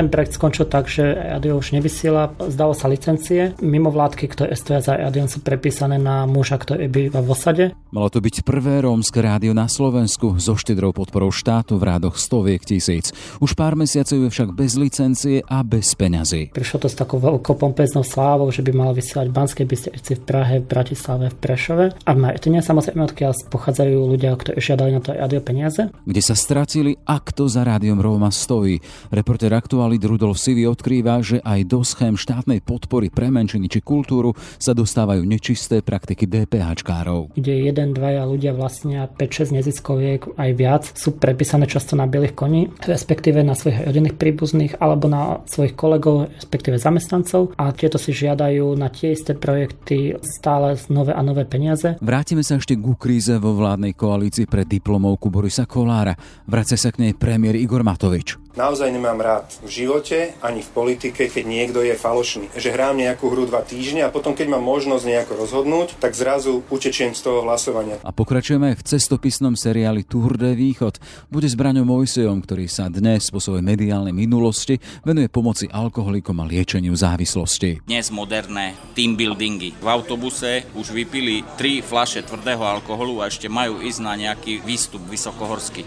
Ten projekt skončil tak, že Adion už nevysiela, zdalo sa licencie. Mimo vládky, ktoré stoja za Adion, sú prepísané na muža, ktorý býva v osade. Malo to byť prvé rómske rádio na Slovensku so štedrou podporou štátu v rádoch stoviek tisíc. Už pár mesiacov je však bez licencie a bez peňazí. Prišlo to s takou veľkou pompeznou slávou, že by mal vysielať v Banskej Bystrici v Prahe, v Bratislave, v Prešove. A v Martine samozrejme, odkiaľ pochádzajú ľudia, ktorí žiadali na to rádio peniaze. Kde sa stratili a kto za rádiom Róma stojí. Reporter aktualit Rudolf Sivy odkrýva, že aj do schém štátnej podpory pre menšiny či kultúru sa dostávajú nečisté praktiky DPHčkárov. Kde jeden jeden, dvaja ľudia vlastnia 5-6 neziskoviek aj viac, sú prepísané často na bielých koní, respektíve na svojich rodinných príbuzných alebo na svojich kolegov, respektíve zamestnancov a tieto si žiadajú na tie isté projekty stále nové a nové peniaze. Vrátime sa ešte ku kríze vo vládnej koalícii pre diplomovku Borisa Kolára. Vracia sa k nej premiér Igor Matovič. Naozaj nemám rád v živote ani v politike, keď niekto je falošný. Že hrám nejakú hru dva týždne a potom, keď mám možnosť nejako rozhodnúť, tak zrazu utečiem z toho hlasovania. A pokračujeme aj v cestopisnom seriáli Tour de Východ. Bude s Braňom Mojsejom, ktorý sa dnes po svojej mediálnej minulosti venuje pomoci alkoholikom a liečeniu závislosti. Dnes moderné team buildingy. V autobuse už vypili tri flaše tvrdého alkoholu a ešte majú ísť na nejaký výstup vysokohorský.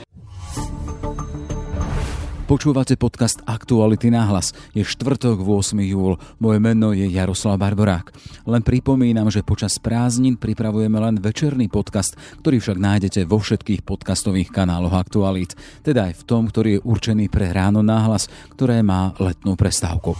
Počúvate podcast Aktuality na hlas. Je štvrtok 8. júl. Moje meno je Jaroslav Barborák. Len pripomínam, že počas prázdnin pripravujeme len večerný podcast, ktorý však nájdete vo všetkých podcastových kanáloch Aktualit. Teda aj v tom, ktorý je určený pre ráno náhlas, ktoré má letnú prestávku.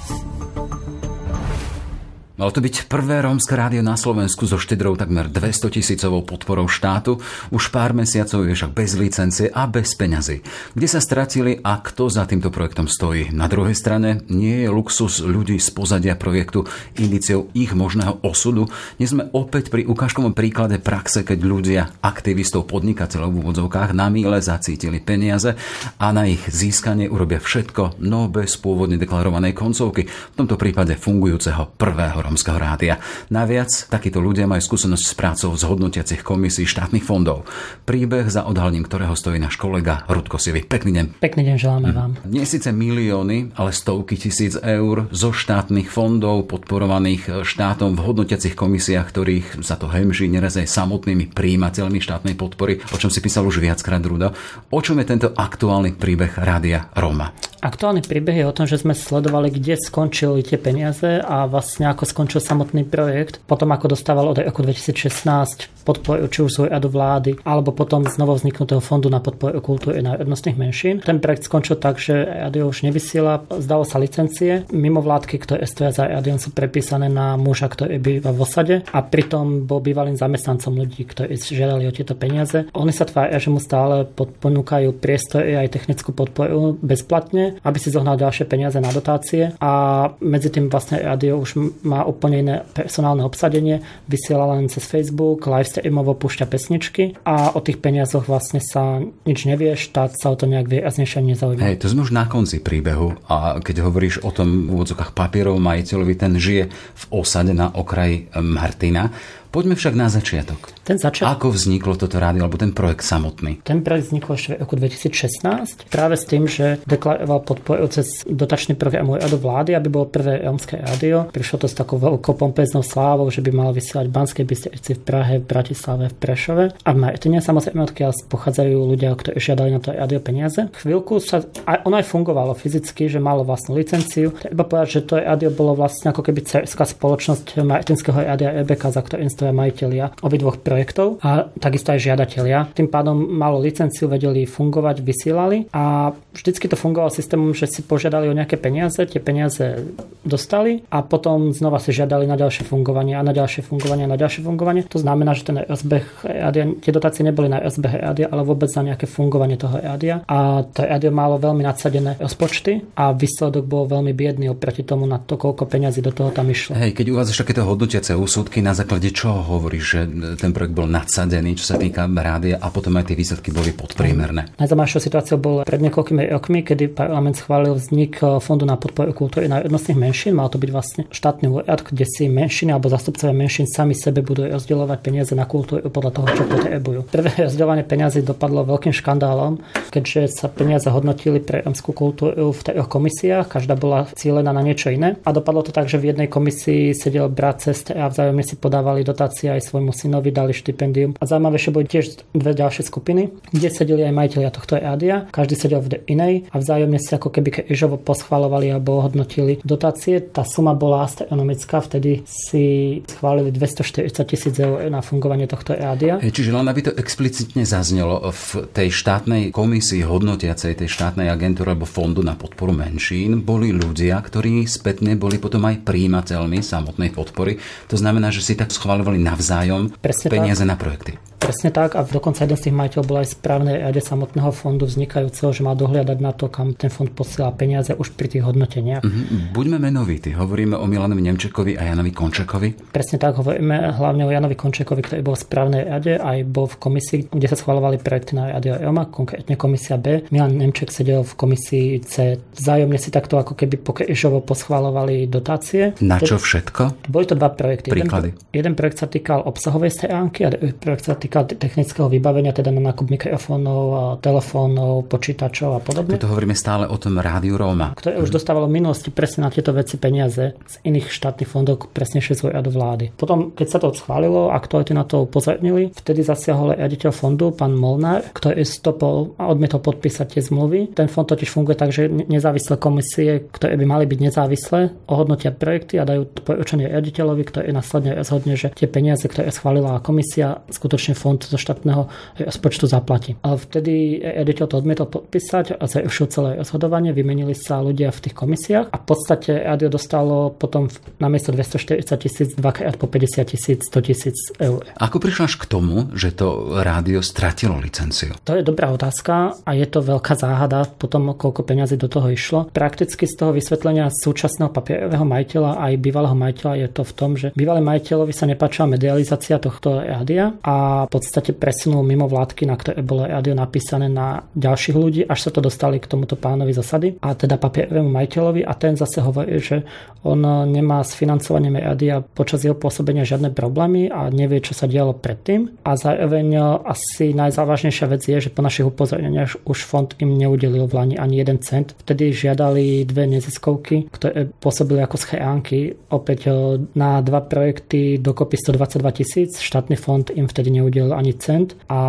Malo to byť prvé rómske rádio na Slovensku so štedrou takmer 200 tisícovou podporou štátu. Už pár mesiacov je však bez licencie a bez peňazí. Kde sa stratili a kto za týmto projektom stojí? Na druhej strane nie je luxus ľudí z pozadia projektu indiciou ich možného osudu. Dnes sme opäť pri ukážkovom príklade praxe, keď ľudia, aktivistov, podnikateľov v úvodzovkách na míle zacítili peniaze a na ich získanie urobia všetko, no bez pôvodne deklarovanej koncovky. V tomto prípade fungujúceho prvého Rómskeho rádia. Naviac, takíto ľudia majú skúsenosť s prácou z hodnotiacich komisí štátnych fondov. Príbeh, za odhalením ktorého stojí náš kolega Rudko Sivy. Pekný deň. Pekný deň želáme hm. vám. Nie síce milióny, ale stovky tisíc eur zo štátnych fondov podporovaných štátom v hodnotiacich komisiách, ktorých sa to hemží neraz aj samotnými príjimateľmi štátnej podpory, o čom si písal už viackrát Rudo. O čom je tento aktuálny príbeh Rádia Roma? Aktuálny príbeh je o tom, že sme sledovali, kde skončili tie peniaze a vlastne ako skončil samotný projekt. Potom ako dostával od roku 2016 podporu či už svojej do vlády, alebo potom znovu vzniknutého fondu na podporu kultúry národnostných menšín. Ten projekt skončil tak, že Radio už nevysiela, zdalo sa licencie. Mimo vládky, ktoré stoja za Radion, sú prepísané na muža, ktorý býva v osade a pritom bol bývalým zamestnancom ľudí, ktorí žiadali o tieto peniaze. Oni sa tvária, že mu stále ponúkajú priestory aj technickú podporu bezplatne, aby si zohnal ďalšie peniaze na dotácie a medzi tým vlastne radio už má úplne iné personálne obsadenie, vysiela len cez Facebook, live streamovo púšťa pesničky a o tých peniazoch vlastne sa nič nevie, štát sa o to nejak výraznejšie nezaujíma. Hej, to sme už na konci príbehu a keď hovoríš o tom v úvodzokách papierov majiteľovi, ten žije v osade na okraji Martina. Poďme však na začiatok. Ten začiatok... Ako vzniklo toto rádio, alebo ten projekt samotný? Ten projekt vznikol ešte v roku 2016, práve s tým, že deklaroval podporu cez dotačný program do vlády, aby bolo prvé rómske rádio. Prišlo to s takou veľkou pompeznou slávou, že by malo vysielať v Banskej Bystrici, v Prahe, v Bratislave, v Prešove. A v Martine samozrejme, odkiaľ pochádzajú ľudia, ktorí žiadali na to rádio peniaze. Chvíľku sa, aj ono aj fungovalo fyzicky, že malo vlastnú licenciu. Treba povedať, že to rádio bolo vlastne ako keby cerská spoločnosť Martinského rádia Rebeka, za ktorým stoja majiteľia obidvoch projektov a takisto aj žiadatelia. Tým pádom malo licenciu, vedeli fungovať, vysielali a vždycky to fungovalo systémom, že si požiadali o nejaké peniaze, tie peniaze dostali a potom znova si žiadali na ďalšie fungovanie a na ďalšie fungovanie a na ďalšie fungovanie. To znamená, že ten rozbeh rádia, tie dotácie neboli na rozbeh rádia, ale vôbec na nejaké fungovanie toho rádia. A to rádio malo veľmi nadsadené rozpočty a výsledok bol veľmi biedný oproti tomu na to, koľko peňazí do toho tam išlo. Hej, keď uvádzaš takéto hodnotiace úsudky, na základe čo hovorí, že ten projekt bol nadsadený, čo sa týka rádia a potom aj tie výsledky boli podpriemerné? Najzaujímavšou situáciou bol pred niekoľkými rokmi, kedy parlament schválil vznik Fondu na podporu kultúry národnostných menšín. Mal to byť vlastne štátny úrad, kde si menšiny alebo zastupcovia menšín sami sebe budú rozdielovať peniaze na kultúru podľa toho, čo potrebujú. Prvé rozdielovanie peniazy dopadlo veľkým škandálom, keďže sa peniaze hodnotili pre romskú kultúru v troch komisiách, každá bola cieľená na niečo iné. A dopadlo to tak, že v jednej komisii sedel brat cest a vzájomne si podávali dotácie aj svojmu synovi, dali štipendium. A zaujímavé, že boli tiež dve ďalšie skupiny, kde sedeli aj majiteľia tohto rádia, každý sedel v inej a vzájomne si ako keby kežovo poschvalovali alebo hodnotili dotácie. Tá suma bola astronomická, vtedy si schválili 240 tisíc eur na fungovanie tohto rádia. Čiže len aby to explicitne zaznelo v tej štátnej komisii hodnotiacej tej štátnej agentúry alebo fondu na podporu menšín boli ľudia, ktorí spätne boli potom aj príjimateľmi samotnej podpory. To znamená, že si tak schváľovali navzájom Presne peniaze tak. na projekty. Presne tak a dokonca jeden z tých majiteľov bol aj správne rade samotného fondu vznikajúceho, že má dohliadať na to, kam ten fond posiela peniaze už pri tých hodnoteniach. Mm-hmm. Buďme menovití. Hovoríme o Milanovi Nemčekovi a Janovi Končekovi. Presne tak, hovoríme hlavne o Janovi Končekovi, ktorý bol v správnej rade, aj bol v komisii, kde sa schvalovali projekty na Radio Roma, konkrétne komisia B. Milan Nemček sedel v komisii C. Vzájomne si takto ako keby pokešovo poschvalovali dotácie. Na čo všetko? Boli to dva projekty. Príklady. Jeden, jeden projekt sa týkal obsahovej stránky a projekt sa týkal týka technického vybavenia, teda na nákup mikrofónov, telefónov, počítačov a podobne. To hovoríme stále o tom rádiu Róma. Ktoré už dostávalo v minulosti presne na tieto veci peniaze z iných štátnych fondov, presne svoj do vlády. Potom, keď sa to schválilo, aktuality na to upozornili, vtedy zasiahol riaditeľ fondu, pán Molnár, ktorý stopol a odmietol podpísať tie zmluvy. Ten fond totiž funguje tak, že nezávislé komisie, ktoré by mali byť nezávislé, ohodnotia projekty a dajú poručenie riaditeľovi, ktorý následne rozhodne, že tie peniaze, ktoré schválila komisia, skutočne fond zo štátneho rozpočtu zaplatí. A vtedy editor to odmietol podpísať a zrušil celé rozhodovanie, vymenili sa ľudia v tých komisiách a v podstate rádio dostalo potom na miesto 240 tisíc dvakrát po 50 tisíc, 100 tisíc eur. Ako prišlo až k tomu, že to rádio stratilo licenciu? To je dobrá otázka a je to veľká záhada potom, koľko peňazí do toho išlo. Prakticky z toho vysvetlenia súčasného papierového majiteľa aj bývalého majiteľa je to v tom, že bývalý majiteľovi sa nepáčila medializácia tohto rádia a podstate presunul mimo vládky, na ktoré bolo rádio napísané na ďalších ľudí, až sa to dostali k tomuto pánovi zasady a teda papierovému majiteľovi a ten zase hovorí, že on nemá s financovaním rádia počas jeho pôsobenia žiadne problémy a nevie, čo sa dialo predtým a zároveň asi najzávažnejšia vec je, že po našich upozorneniach už fond im neudelil v Lani ani jeden cent. Vtedy žiadali dve neziskovky, ktoré pôsobili ako schránky opäť na dva projekty dokopy 122 tisíc. Štátny fond im vtedy neudelil neudelil ani cent a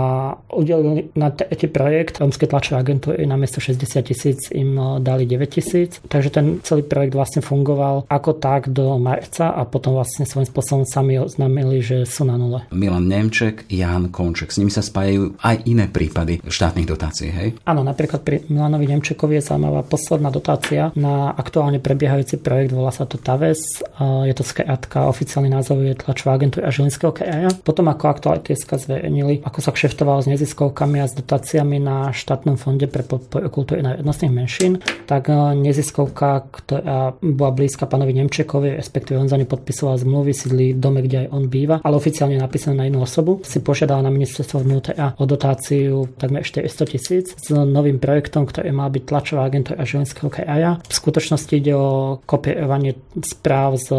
udelili na tretí projekt Rómskej tlačové agentúry na miesto 60 tisíc im no, dali 9 tisíc, takže ten celý projekt vlastne fungoval ako tak do marca a potom vlastne svojím spôsobom sami oznámili, že sú na nule. Milan Nemček, Jan Konček, s nimi sa spájajú aj iné prípady štátnych dotácií, hej? Áno, napríklad pri Milanovi Nemčekovi je zaujímavá posledná dotácia na aktuálne prebiehajúci projekt, volá sa to TAVES, je to skratka, oficiálny názov je tlačová agentúra Žilinského kraja. Potom ako aktuality.sk zverejnili, ako sa kšeftovalo s neziskovkami a s dotáciami na štátnom fonde pre podporu kultúry národnostných menšín, tak eh, neziskovka, ktorá bola blízka pánovi Nemčekovi, respektíve on za ňu podpisoval zmluvy, sídli v dome, kde aj on býva, ale oficiálne napísané na inú osobu, si požiadala na ministerstvo vnútra o dotáciu takmer 400 tisíc s novým projektom, ktorý má byť tlačová agentúra Žilinského kraja. V skutočnosti ide o kopírovanie správ z,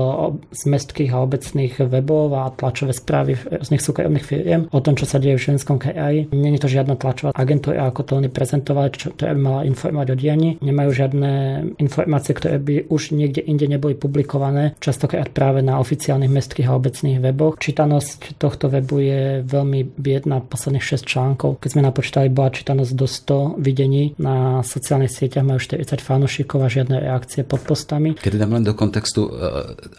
z mestských a obecných webov a tlačové správy rôznych súkromných firiem o tom, čo sa deje v Ženskom kraji. Není to žiadna tlačová agentúra, ako to oni prezentovali, čo to by mala informovať o dianí. Nemajú žiadne informácie, ktoré by už niekde inde neboli publikované, častokrát práve na oficiálnych mestských a obecných weboch. Čítanosť tohto webu je veľmi biedna, posledných 6 článkov. Keď sme napočítali, bola čítanosť do 100 videní. Na sociálnych sieťach majú 40 fanúšikov a žiadne reakcie pod postami. Keď dám len do kontextu, e,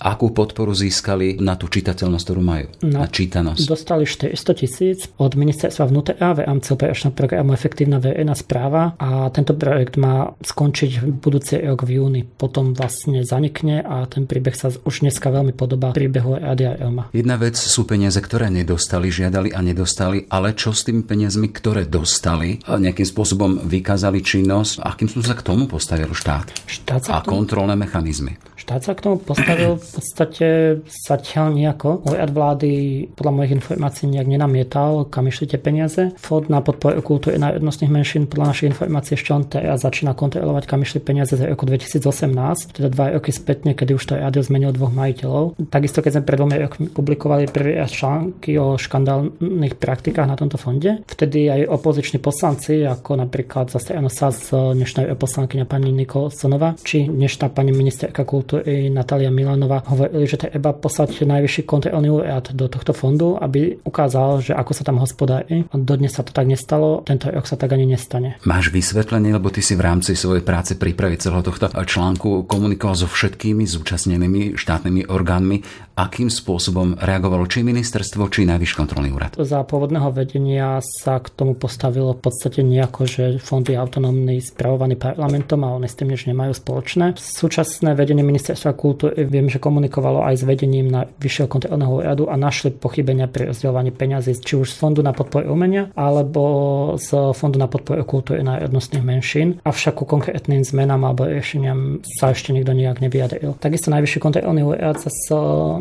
akú podporu získali na tú čitateľnosť, ktorú majú? Na, na čítanosť. Dostali 400 tisíc od ministerstva vnútra v rámci operačného programu Efektívna verejná správa a tento projekt má skončiť v budúci rok v júni. Potom vlastne zanikne a ten príbeh sa už dneska veľmi podobá príbehu Radia Elma. Jedna vec sú peniaze, ktoré nedostali, žiadali a nedostali, ale čo s tými peniazmi, ktoré dostali, nejakým spôsobom vykázali činnosť, akým som sa k tomu postavil štát? štát a kontrolné mechanizmy. Štát sa k tomu postavil v podstate zatiaľ nejako. Úrad vlády podľa mojich informácií nejak nenamietal, kam išli tie peniaze. Fond na podporu kultúry národnostných menšín podľa našich informácií ešte on teraz začína kontrolovať, kam išli peniaze z roku 2018, teda dva roky spätne, kedy už to rádio zmenil dvoch majiteľov. Takisto, keď sme pred dvomi rokmi publikovali prvý články o škandálnych praktikách na tomto fonde, vtedy aj opoziční poslanci, ako napríklad zase sa z dnešnej poslankyňa pani Nikolsonova, či dnešná pani ministerka kultúry i Natália Milanová hovorili, že treba poslať najvyšší kontrolný úrad do tohto fondu, aby ukázal, že ako sa tam hospodári. Dodnes sa to tak nestalo, tento rok sa tak ani nestane. Máš vysvetlenie, lebo ty si v rámci svojej práce prípravy celého tohto článku komunikoval so všetkými zúčastnenými štátnymi orgánmi, akým spôsobom reagovalo či ministerstvo, či najvyšší kontrolný úrad. Za pôvodného vedenia sa k tomu postavilo v podstate nejako, že fond je autonómny, spravovaný parlamentom a oni s tým nič nemajú spoločné. Súčasné vedenie ministerstva kultúry viem, že komunikovalo aj s vedením na vyššieho kontrolného úradu a našli pochybenia pri rozdeľovaní peňazí či už z Fondu na podporu umenia alebo z Fondu na podporu kultúry národnostných menšín. Avšak ku konkrétnym zmenám alebo riešeniam sa ešte nikto nejak nevyjadril. Takisto najvyšší kontrolný úrad zase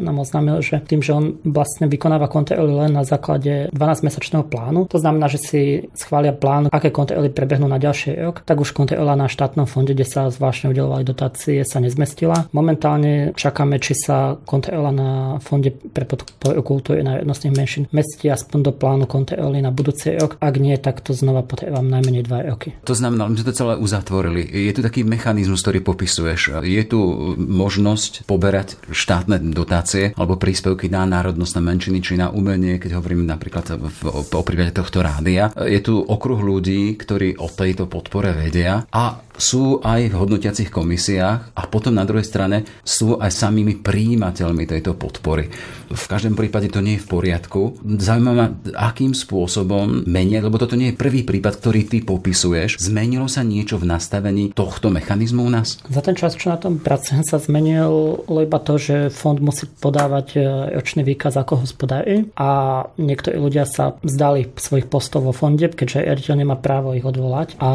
nám oznámil, že tým, že on vlastne vykonáva kontroly len na základe 12-mesačného plánu, to znamená, že si schvália plán, aké kontroly prebehnú na ďalší rok, tak už kontrola na štátnom fonde, kde sa zvláštne udelovali dotácie, sa nezmestila. Momentálne čakáme, či sa kontrola na Fonde pre podporu kultúry národnostných menšín mestí aspoň do plánu kontroly na budúci rok. Ak nie, tak to znova potrebám najmenej dva roky. To znamená, my sme to celé uzatvorili. Je tu taký mechanizmus, ktorý popisuješ. Je tu možnosť poberať štátne dotácie alebo príspevky na národnostné menšiny či na umenie, keď hovorím napríklad v, o prípade tohto rádia. Je tu okruh ľudí, ktorí o tejto podpore vedia a sú aj v hodnotiacich komisiách a potom na druhej strane sú aj samými príjimateľmi tejto podpory. V každom prípade to nie je v poriadku. Zaujímavé, akým spôsobom menia, lebo toto nie je prvý prípad, ktorý ty popisuješ. Zmenilo sa niečo v nastavení tohto mechanizmu u nás? Za ten čas, čo na tom pracujem, sa zmenil iba to, že fond musí podávať e, ročný výkaz ako hospodári a niektorí ľudia sa vzdali svojich postov vo fonde, keďže riaditeľ nemá právo ich odvolať. A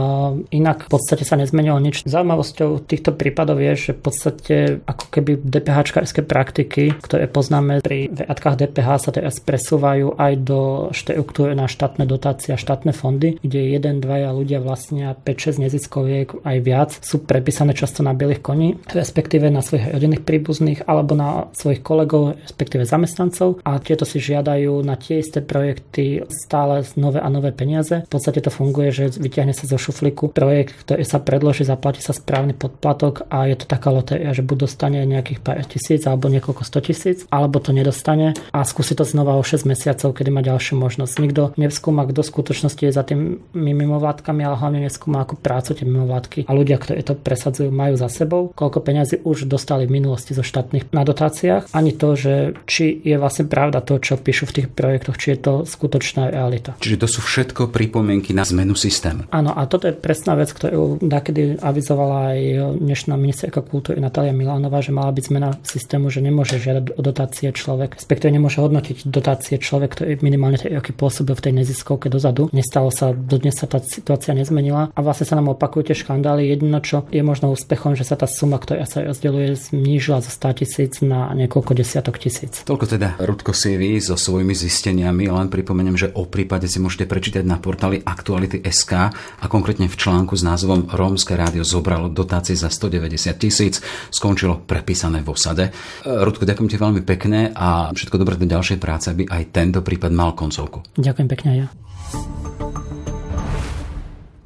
inak v podstate sa nezmenilo nič. Zaujímavosťou týchto prípadov je, že v podstate ako keby DPH praktiky, ktoré poznáme pri v DPH sa teraz presúvajú aj do štruktúry na štátne dotácie a štátne fondy, kde jeden, dvaja ľudia vlastnia 5-6 neziskoviek aj viac sú prepísané často na bielých koní, respektíve na svojich rodinných príbuzných alebo na svojich kolegov, respektíve zamestnancov a tieto si žiadajú na tie isté projekty stále nové a nové peniaze. V podstate to funguje, že vyťahne sa zo šuflíku projekt, ktorý sa predloží, zaplatí sa správny podplatok a je to taká lotéria, že buď dostane nejakých pár tisíc alebo niekoľko sto tisíc, alebo to nedostane dostane a skúsi to znova o 6 mesiacov, kedy má ďalšiu možnosť. Nikto neskúma, kto v skutočnosti je za tým mimovládkami, ale hlavne neskúma, ako prácu tie mimovládky a ľudia, ktorí to presadzujú, majú za sebou, koľko peňazí už dostali v minulosti zo štátnych na dotáciách, ani to, že či je vlastne pravda to, čo píšu v tých projektoch, či je to skutočná realita. Čiže to sú všetko pripomienky na zmenu systému. Áno, a toto je presná vec, ktorú nakedy avizovala aj dnešná ministerka kultúry Natália Milánová, že mala byť zmena systému, že nemôže žiadať o dotácie človek respektíve nemôže hodnotiť dotácie človek, ktorý minimálne 3 roky pôsobil v tej neziskovke dozadu. Nestalo sa, dodnes sa tá situácia nezmenila a vlastne sa nám opakujú tie škandály. Jedino, čo je možno úspechom, že sa tá suma, ktorá sa rozdeľuje, znížila zo 100 tisíc na niekoľko desiatok tisíc. Toľko teda Rudko CV so svojimi zisteniami, len pripomeniem, že o prípade si môžete prečítať na portáli Aktuality.sk a konkrétne v článku s názvom Rómske rádio zobralo dotácie za 190 tisíc, skončilo prepísané v osade. Rudko, ďakujem ti veľmi pekne a všetko dobré do ďalšej práce, aby aj tento prípad mal koncovku. Ďakujem pekne ja.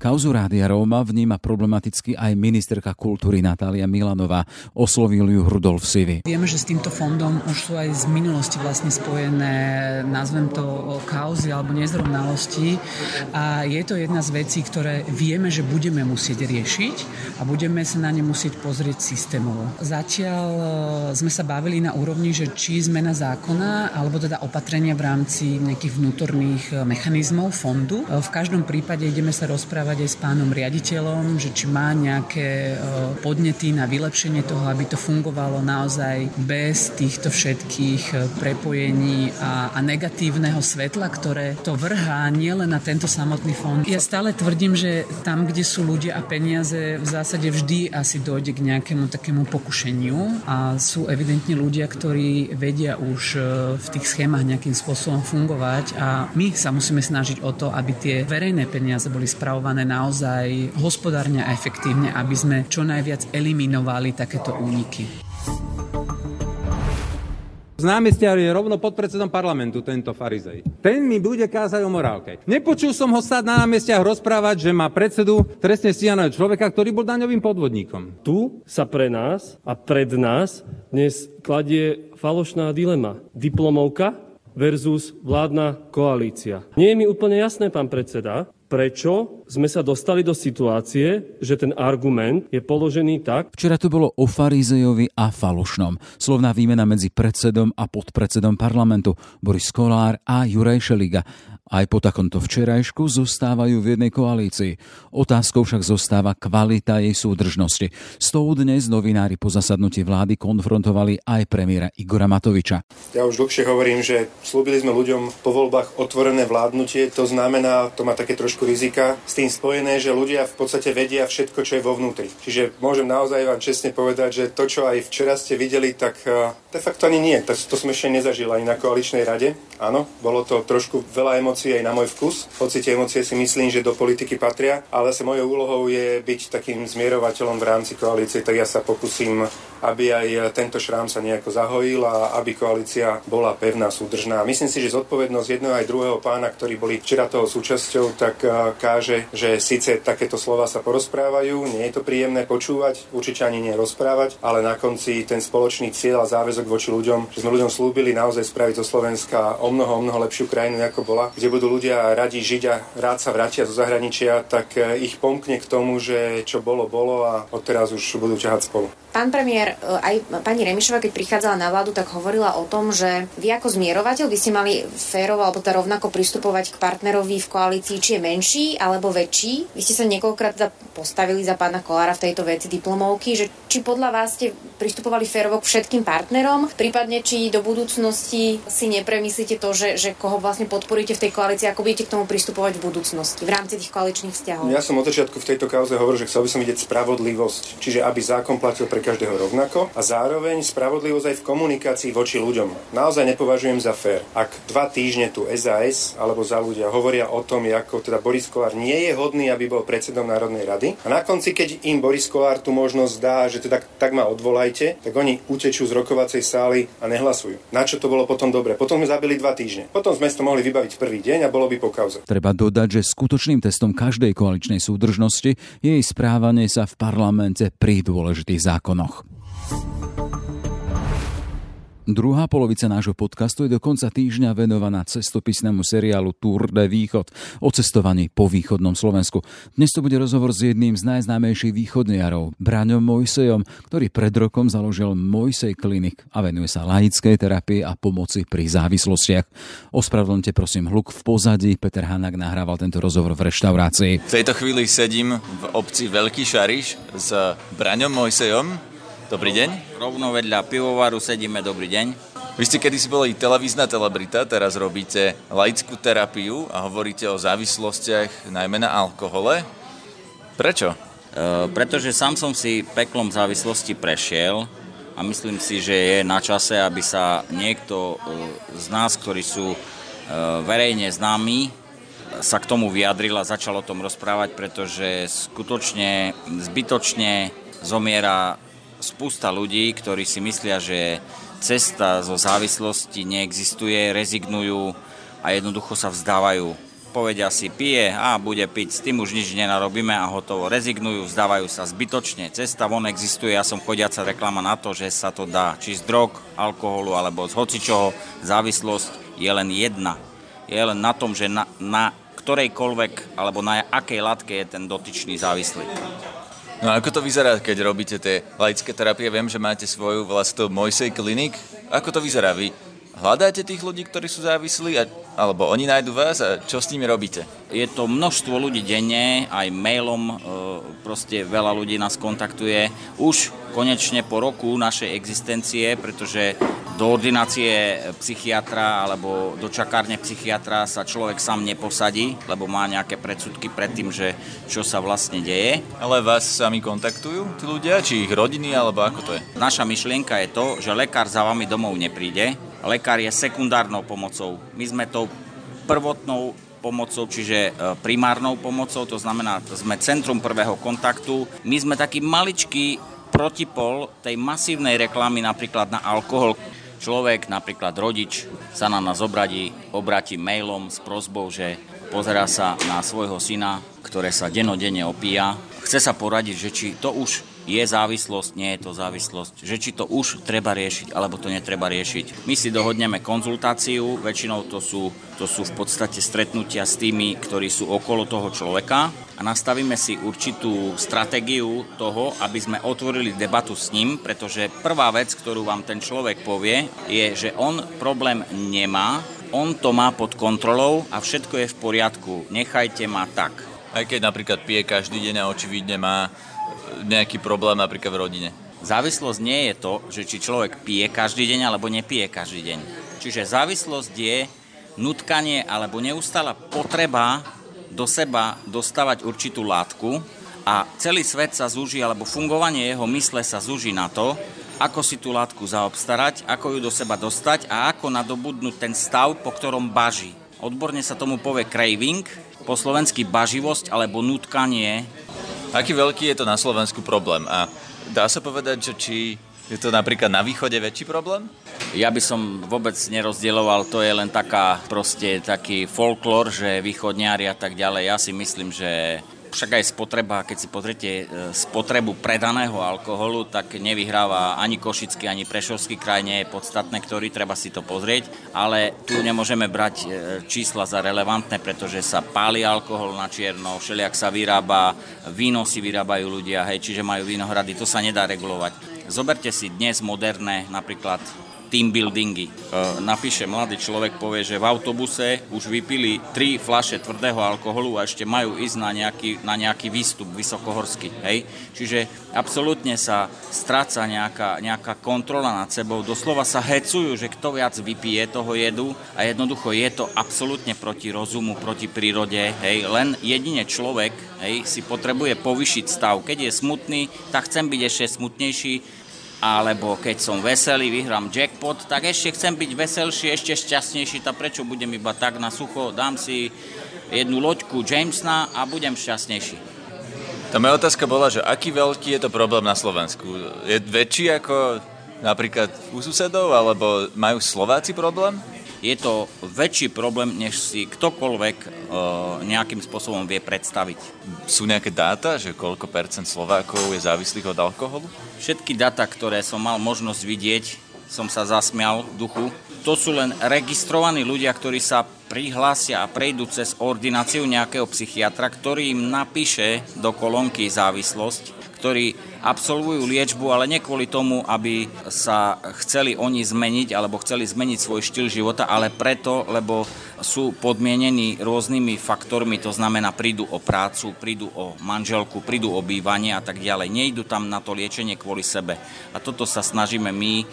Kauzu Rádia Róma vníma problematicky aj ministerka kultúry Natália Milanová. Oslovil ju Rudolf Sivy. Vieme, že s týmto fondom už sú aj z minulosti vlastne spojené, nazvem to kauzy alebo nezrovnalosti a je to jedna z vecí, ktoré vieme, že budeme musieť riešiť a budeme sa na ne musieť pozrieť systémovo. Zatiaľ e, sme sa bavili na úrovni, že či zmena zákona alebo teda opatrenia v rámci nejakých vnútorných e, mechanizmov fondu. E, v každom prípade ideme sa rozprávať aj s pánom riaditeľom, že či má nejaké podnety na vylepšenie toho, aby to fungovalo naozaj bez týchto všetkých prepojení a, a negatívneho svetla, ktoré to vrhá nielen na tento samotný fond. Ja stále tvrdím, že tam, kde sú ľudia a peniaze, v zásade vždy asi dojde k nejakému takému pokušeniu a sú evidentne ľudia, ktorí vedia už v tých schémach nejakým spôsobom fungovať a my sa musíme snažiť o to, aby tie verejné peniaze boli spravované naozaj hospodárne a efektívne, aby sme čo najviac eliminovali takéto úniky. Z námestia je rovno pod predsedom parlamentu tento farizej. Ten mi bude kázať o morálke. Nepočul som ho stáť na námestiach rozprávať, že má predsedu trestne stíhaného človeka, ktorý bol daňovým podvodníkom. Tu sa pre nás a pred nás dnes kladie falošná dilema. Diplomovka versus vládna koalícia. Nie je mi úplne jasné, pán predseda, prečo sme sa dostali do situácie, že ten argument je položený tak. Včera tu bolo o farizejovi a falošnom. Slovná výmena medzi predsedom a podpredsedom parlamentu Boris Kolár a Juraj Šeliga. Aj po takomto včerajšku zostávajú v jednej koalícii. Otázkou však zostáva kvalita jej súdržnosti. S tou dnes novinári po zasadnutí vlády konfrontovali aj premiéra Igora Matoviča. Ja už dlhšie hovorím, že slúbili sme ľuďom po voľbách otvorené vládnutie. To znamená, to má také trošku rizika s tým spojené, že ľudia v podstate vedia všetko, čo je vo vnútri. Čiže môžem naozaj vám čestne povedať, že to, čo aj včera ste videli, tak eh, de facto ani nie. To, to sme ešte nezažili ani na koaličnej rade. Áno, bolo to trošku veľa emócií emócií aj na môj vkus. Hoci tie emócie si myslím, že do politiky patria, ale zase mojou úlohou je byť takým zmierovateľom v rámci koalície, tak ja sa pokúsim, aby aj tento šrám sa nejako zahojil a aby koalícia bola pevná, súdržná. Myslím si, že zodpovednosť jedného aj druhého pána, ktorí boli včera toho súčasťou, tak káže, že síce takéto slova sa porozprávajú, nie je to príjemné počúvať, určite ani nie rozprávať, ale na konci ten spoločný cieľ a záväzok voči ľuďom, že sme ľuďom slúbili naozaj spraviť zo Slovenska o mnoho, o mnoho lepšiu krajinu, ako bola, kde budú ľudia radi žiť a rád sa vrátia zo zahraničia, tak eh, ich pomkne k tomu, že čo bolo, bolo a odteraz už budú ťahať spolu. Pán premiér, e, aj pani Remišova, keď prichádzala na vládu, tak hovorila o tom, že vy ako zmierovateľ by ste mali férovo alebo teda rovnako pristupovať k partnerovi v koalícii, či je menší alebo väčší. Vy ste sa niekoľkokrát postavili za pána Kolára v tejto veci diplomovky, že či podľa vás ste pristupovali férovo k všetkým partnerom, prípadne či do budúcnosti si nepremyslíte to, že, že koho vlastne podporíte v tej koalícii, ako budete k tomu pristupovať v budúcnosti v rámci tých koaličných vzťahov. Ja som od začiatku v tejto kauze hovoril, že chcel by som vidieť spravodlivosť, čiže aby zákon platil pre každého rovnako a zároveň spravodlivosť aj v komunikácii voči ľuďom. Naozaj nepovažujem za fér. Ak dva týždne tu SAS alebo za ľudia hovoria o tom, ako teda Boris Kolár nie je hodný, aby bol predsedom Národnej rady a na konci, keď im Boris Kolár tú možnosť dá, že teda tak ma odvolajte, tak oni utečú z rokovacej sály a nehlasujú. Na čo to bolo potom dobre? Potom sme zabili dva týždne. Potom sme to mohli vybaviť prvý deň a bolo by po kauze. Treba dodať, že skutočným testom každej koaličnej súdržnosti je jej správanie sa v parlamente pri dôležitých zákonoch zákonoch. Druhá polovica nášho podcastu je do konca týždňa venovaná cestopisnému seriálu Tour de Východ o cestovaní po východnom Slovensku. Dnes to bude rozhovor s jedným z najznámejších východniarov, Braňom Mojsejom, ktorý pred rokom založil Mojsej klinik a venuje sa laickej terapii a pomoci pri závislostiach. Ospravedlňte prosím hluk v pozadí, Peter Hanak nahrával tento rozhovor v reštaurácii. V tejto chvíli sedím v obci Veľký Šariš s Braňom Mojsejom, Dobrý deň. Rovno vedľa pivovaru sedíme, dobrý deň. Vy ste kedysi boli televízna celebrita, teraz robíte laickú terapiu a hovoríte o závislostiach najmä na alkohole. Prečo? E, pretože sám som si peklom závislosti prešiel a myslím si, že je na čase, aby sa niekto e, z nás, ktorí sú e, verejne známi, sa k tomu vyjadril a začal o tom rozprávať, pretože skutočne zbytočne zomiera spústa ľudí, ktorí si myslia, že cesta zo závislosti neexistuje, rezignujú a jednoducho sa vzdávajú povedia si pije a bude piť, s tým už nič nenarobíme a hotovo. Rezignujú, vzdávajú sa zbytočne. Cesta von existuje, ja som chodiaca reklama na to, že sa to dá či z drog, alkoholu alebo z hocičoho. Závislosť je len jedna. Je len na tom, že na, na ktorejkoľvek alebo na akej látke je ten dotyčný závislý. No ako to vyzerá, keď robíte tie laické terapie? Viem, že máte svoju vlastnú Mojsej klinik. Ako to vyzerá? Vy hľadáte tých ľudí, ktorí sú závislí, a, alebo oni nájdu vás a čo s nimi robíte? Je to množstvo ľudí denne, aj mailom, e, proste veľa ľudí nás kontaktuje. Už konečne po roku našej existencie, pretože do ordinácie psychiatra alebo do čakárne psychiatra sa človek sám neposadí, lebo má nejaké predsudky pred tým, že čo sa vlastne deje. Ale vás sami kontaktujú tí ľudia, či ich rodiny, alebo ako to je? Naša myšlienka je to, že lekár za vami domov nepríde, lekár je sekundárnou pomocou. My sme tou prvotnou pomocou, čiže e, primárnou pomocou, to znamená, sme centrum prvého kontaktu. My sme taký maličký protipol tej masívnej reklamy napríklad na alkohol. Človek, napríklad rodič, sa na nás obradí, obratí mailom s prozbou, že pozerá sa na svojho syna, ktoré sa denodenne opíja. Chce sa poradiť, že či to už je závislosť, nie je to závislosť, že či to už treba riešiť, alebo to netreba riešiť. My si dohodneme konzultáciu, väčšinou to sú, to sú v podstate stretnutia s tými, ktorí sú okolo toho človeka a nastavíme si určitú stratégiu toho, aby sme otvorili debatu s ním, pretože prvá vec, ktorú vám ten človek povie, je, že on problém nemá, on to má pod kontrolou a všetko je v poriadku, nechajte ma tak. Aj keď napríklad pije každý deň a očividne má nejaký problém napríklad v rodine? Závislosť nie je to, že či človek pije každý deň alebo nepije každý deň. Čiže závislosť je nutkanie alebo neustála potreba do seba dostávať určitú látku a celý svet sa zúži, alebo fungovanie jeho mysle sa zúži na to, ako si tú látku zaobstarať, ako ju do seba dostať a ako nadobudnúť ten stav, po ktorom baží. Odborne sa tomu povie craving, po slovensky baživosť alebo nutkanie Aký veľký je to na Slovensku problém? A dá sa povedať, že či je to napríklad na východe väčší problém? Ja by som vôbec nerozdieloval, to je len taká proste taký folklór, že východňári a tak ďalej. Ja si myslím, že však aj spotreba, keď si pozriete e, spotrebu predaného alkoholu, tak nevyhráva ani Košický, ani Prešovský kraj, nie je podstatné, ktorý, treba si to pozrieť, ale tu nemôžeme brať e, čísla za relevantné, pretože sa páli alkohol na čierno, všelijak sa vyrába, víno si vyrábajú ľudia, hej, čiže majú vínohrady, to sa nedá regulovať. Zoberte si dnes moderné, napríklad team buildingy. Napíše mladý človek, povie, že v autobuse už vypili tri flaše tvrdého alkoholu a ešte majú ísť na nejaký, na nejaký výstup vysokohorský. Hej? Čiže absolútne sa stráca nejaká, nejaká kontrola nad sebou. Doslova sa hecujú, že kto viac vypije toho jedu a jednoducho je to absolútne proti rozumu, proti prírode. Hej? Len jedine človek hej, si potrebuje povyšiť stav. Keď je smutný, tak chcem byť ešte smutnejší, alebo keď som veselý, vyhrám jackpot, tak ešte chcem byť veselší, ešte šťastnejší, tak prečo budem iba tak na sucho, dám si jednu loďku Jamesna a budem šťastnejší. Tá moja otázka bola, že aký veľký je to problém na Slovensku? Je väčší ako napríklad u susedov, alebo majú Slováci problém? Je to väčší problém, než si ktokoľvek e, nejakým spôsobom vie predstaviť. Sú nejaké dáta, že koľko percent Slovákov je závislých od alkoholu? Všetky dáta, ktoré som mal možnosť vidieť, som sa zasmial v duchu. To sú len registrovaní ľudia, ktorí sa prihlásia a prejdú cez ordináciu nejakého psychiatra, ktorý im napíše do kolónky závislosť ktorí absolvujú liečbu, ale nie kvôli tomu, aby sa chceli oni zmeniť alebo chceli zmeniť svoj štýl života, ale preto, lebo sú podmienení rôznymi faktormi, to znamená prídu o prácu, prídu o manželku, prídu o bývanie a tak ďalej. Nejdu tam na to liečenie kvôli sebe. A toto sa snažíme my e,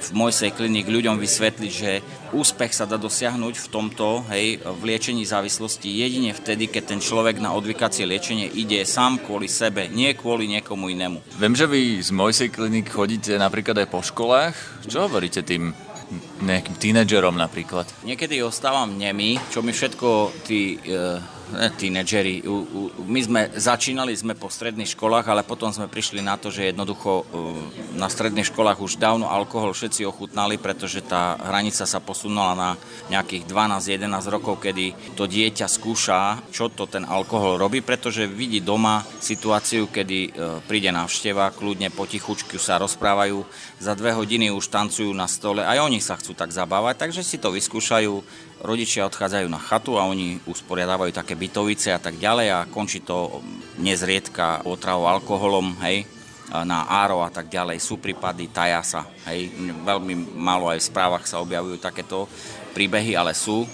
v Mojsej klinik ľuďom vysvetliť, že úspech sa dá dosiahnuť v tomto, hej, v liečení závislosti jedine vtedy, keď ten človek na odvykacie liečenie ide sám kvôli sebe, nie kvôli niekomu inému. Viem, že vy z Mojsej klinik chodíte napríklad aj po školách. Čo hovoríte tým nejakým tínedžerom napríklad? Niekedy ostávam nemý, čo mi všetko tí e, tínedžeri. My sme začínali sme po stredných školách, ale potom sme prišli na to, že jednoducho na stredných školách už dávno alkohol všetci ochutnali, pretože tá hranica sa posunula na nejakých 12-11 rokov, kedy to dieťa skúša, čo to ten alkohol robí, pretože vidí doma situáciu, kedy e, príde návšteva, kľudne potichučku sa rozprávajú, za dve hodiny už tancujú na stole, aj oni sa chcú tak zabávať, takže si to vyskúšajú, rodičia odchádzajú na chatu a oni usporiadávajú také bytovice a tak ďalej a končí to nezriedka otravou alkoholom, hej, na áro a tak ďalej. Sú prípady, taja sa, hej, veľmi málo aj v správach sa objavujú takéto príbehy, ale sú. E,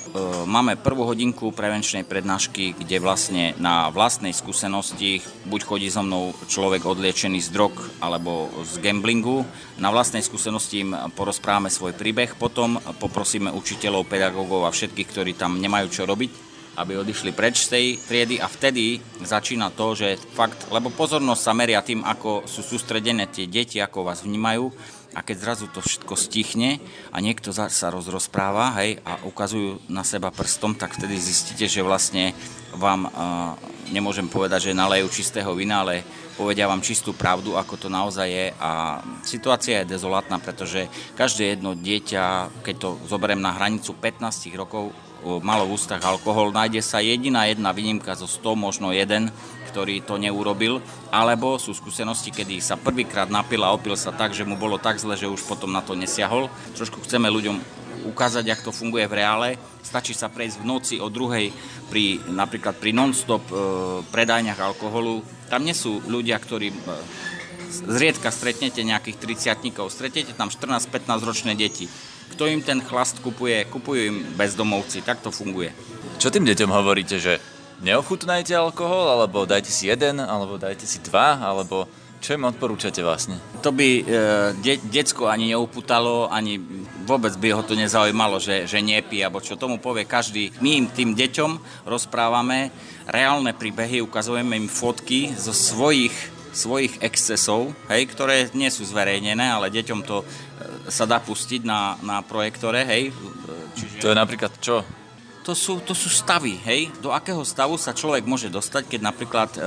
máme prvú hodinku prevenčnej prednášky, kde vlastne na vlastnej skúsenosti buď chodí so mnou človek odliečený z drog alebo z gamblingu, na vlastnej skúsenosti im porozprávame svoj príbeh, potom poprosíme učiteľov, pedagógov a všetkých, ktorí tam nemajú čo robiť, aby odišli preč z tej triedy. A vtedy začína to, že fakt, lebo pozornosť sa meria tým, ako sú sústredené tie deti, ako vás vnímajú a keď zrazu to všetko stichne a niekto sa rozrozpráva hej, a ukazujú na seba prstom, tak vtedy zistíte, že vlastne vám, uh, nemôžem povedať, že nalejú čistého vina, ale povedia vám čistú pravdu, ako to naozaj je. A situácia je dezolátna, pretože každé jedno dieťa, keď to zoberiem na hranicu 15 rokov, malo v ústach alkohol, nájde sa jediná jedna výnimka zo 100, možno jeden, ktorý to neurobil, alebo sú skúsenosti, kedy sa prvýkrát napil a opil sa tak, že mu bolo tak zle, že už potom na to nesiahol. Trošku chceme ľuďom ukázať, ako to funguje v reále. Stačí sa prejsť v noci o druhej pri, napríklad pri non-stop e, predajniach alkoholu. Tam nie sú ľudia, ktorí e, zriedka stretnete nejakých 30 stretnete tam 14-15 ročné deti. Kto im ten chlast kupuje? Kupujú im bezdomovci, tak to funguje. Čo tým deťom hovoríte, že neochutnajte alkohol, alebo dajte si jeden, alebo dajte si dva, alebo čo im odporúčate vlastne? To by e, de- decko ani neuputalo, ani vôbec by ho to nezaujímalo, že, že nepí, alebo čo tomu povie každý. My im tým deťom rozprávame reálne príbehy, ukazujeme im fotky zo svojich svojich excesov, hej, ktoré nie sú zverejnené, ale deťom to e, sa dá pustiť na, na projektore, hej. Čiže... To je napríklad čo? To sú, to sú stavy, hej? Do akého stavu sa človek môže dostať, keď napríklad e,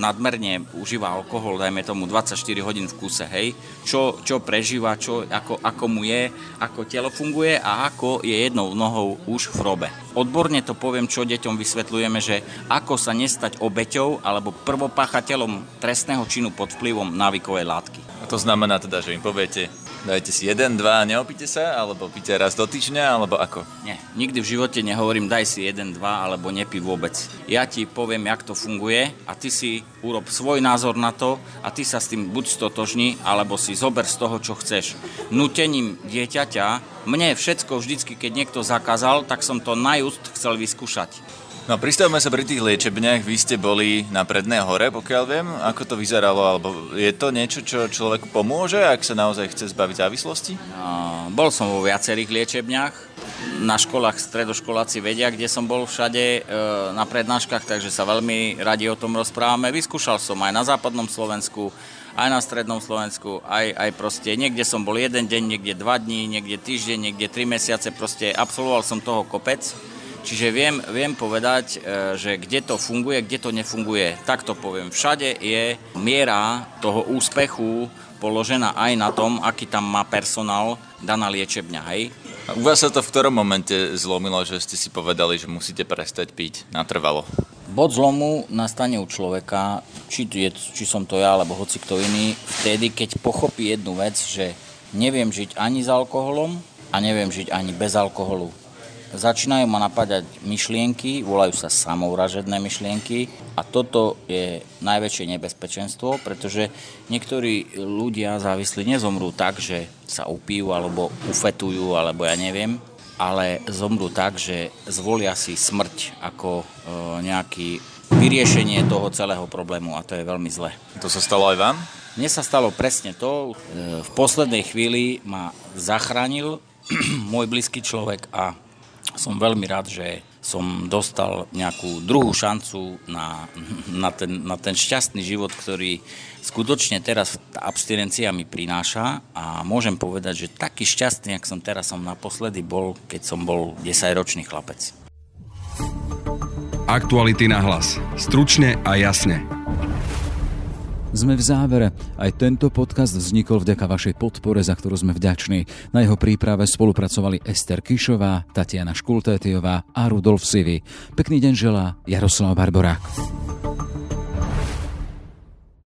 nadmerne užíva alkohol, dajme tomu 24 hodín v kuse, hej? Čo, čo prežíva, čo, ako, ako mu je, ako telo funguje a ako je jednou nohou už v hrobe. Odborne to poviem, čo deťom vysvetľujeme, že ako sa nestať obeťou alebo prvopáchateľom trestného činu pod vplyvom návykovej látky. A to znamená teda, že im poviete, Dajte si jeden, dva, neopíte sa? Alebo píte raz do týždňa? Alebo ako? Nie, nikdy v živote nehovorím daj si jeden, dva, alebo nepí vôbec. Ja ti poviem, jak to funguje a ty si urob svoj názor na to a ty sa s tým buď stotožní, alebo si zober z toho, čo chceš. Nutením dieťaťa, mne všetko vždycky, keď niekto zakázal, tak som to najúst chcel vyskúšať. No pristavme sa pri tých liečebniach. Vy ste boli na Prednej hore, pokiaľ viem. Ako to vyzeralo? Alebo je to niečo, čo človeku pomôže, ak sa naozaj chce zbaviť závislosti? No, bol som vo viacerých liečebniach. Na školách stredoškoláci vedia, kde som bol všade e, na prednáškach, takže sa veľmi radi o tom rozprávame. Vyskúšal som aj na západnom Slovensku, aj na strednom Slovensku, aj, aj proste niekde som bol jeden deň, niekde dva dní, niekde týždeň, niekde tri mesiace, proste absolvoval som toho kopec Čiže viem, viem povedať, e, že kde to funguje, kde to nefunguje. Tak to poviem. Všade je miera toho úspechu položená aj na tom, aký tam má personál daná liečebňa, hej? A u vás sa to v ktorom momente zlomilo, že ste si povedali, že musíte prestať piť natrvalo? Bod zlomu nastane u človeka, či, je, či som to ja, alebo hoci kto iný, vtedy, keď pochopí jednu vec, že neviem žiť ani s alkoholom a neviem žiť ani bez alkoholu začínajú ma napadať myšlienky, volajú sa samouražedné myšlienky a toto je najväčšie nebezpečenstvo, pretože niektorí ľudia závislí nezomrú tak, že sa upijú alebo ufetujú alebo ja neviem, ale zomrú tak, že zvolia si smrť ako e, nejaký vyriešenie toho celého problému a to je veľmi zle. To sa stalo aj vám? Mne sa stalo presne to. E, v poslednej chvíli ma zachránil môj blízky človek a som veľmi rád, že som dostal nejakú druhú šancu na, na, ten, na ten šťastný život, ktorý skutočne teraz abstinencia mi prináša a môžem povedať, že taký šťastný, ak som teraz som naposledy bol, keď som bol 10-ročný chlapec. Aktuality na hlas. Stručne a jasne. Sme v závere. Aj tento podcast vznikol vďaka vašej podpore, za ktorú sme vďační. Na jeho príprave spolupracovali Ester Kišová, Tatiana Škultétiová a Rudolf Sivy. Pekný deň želá Jaroslav Barborák.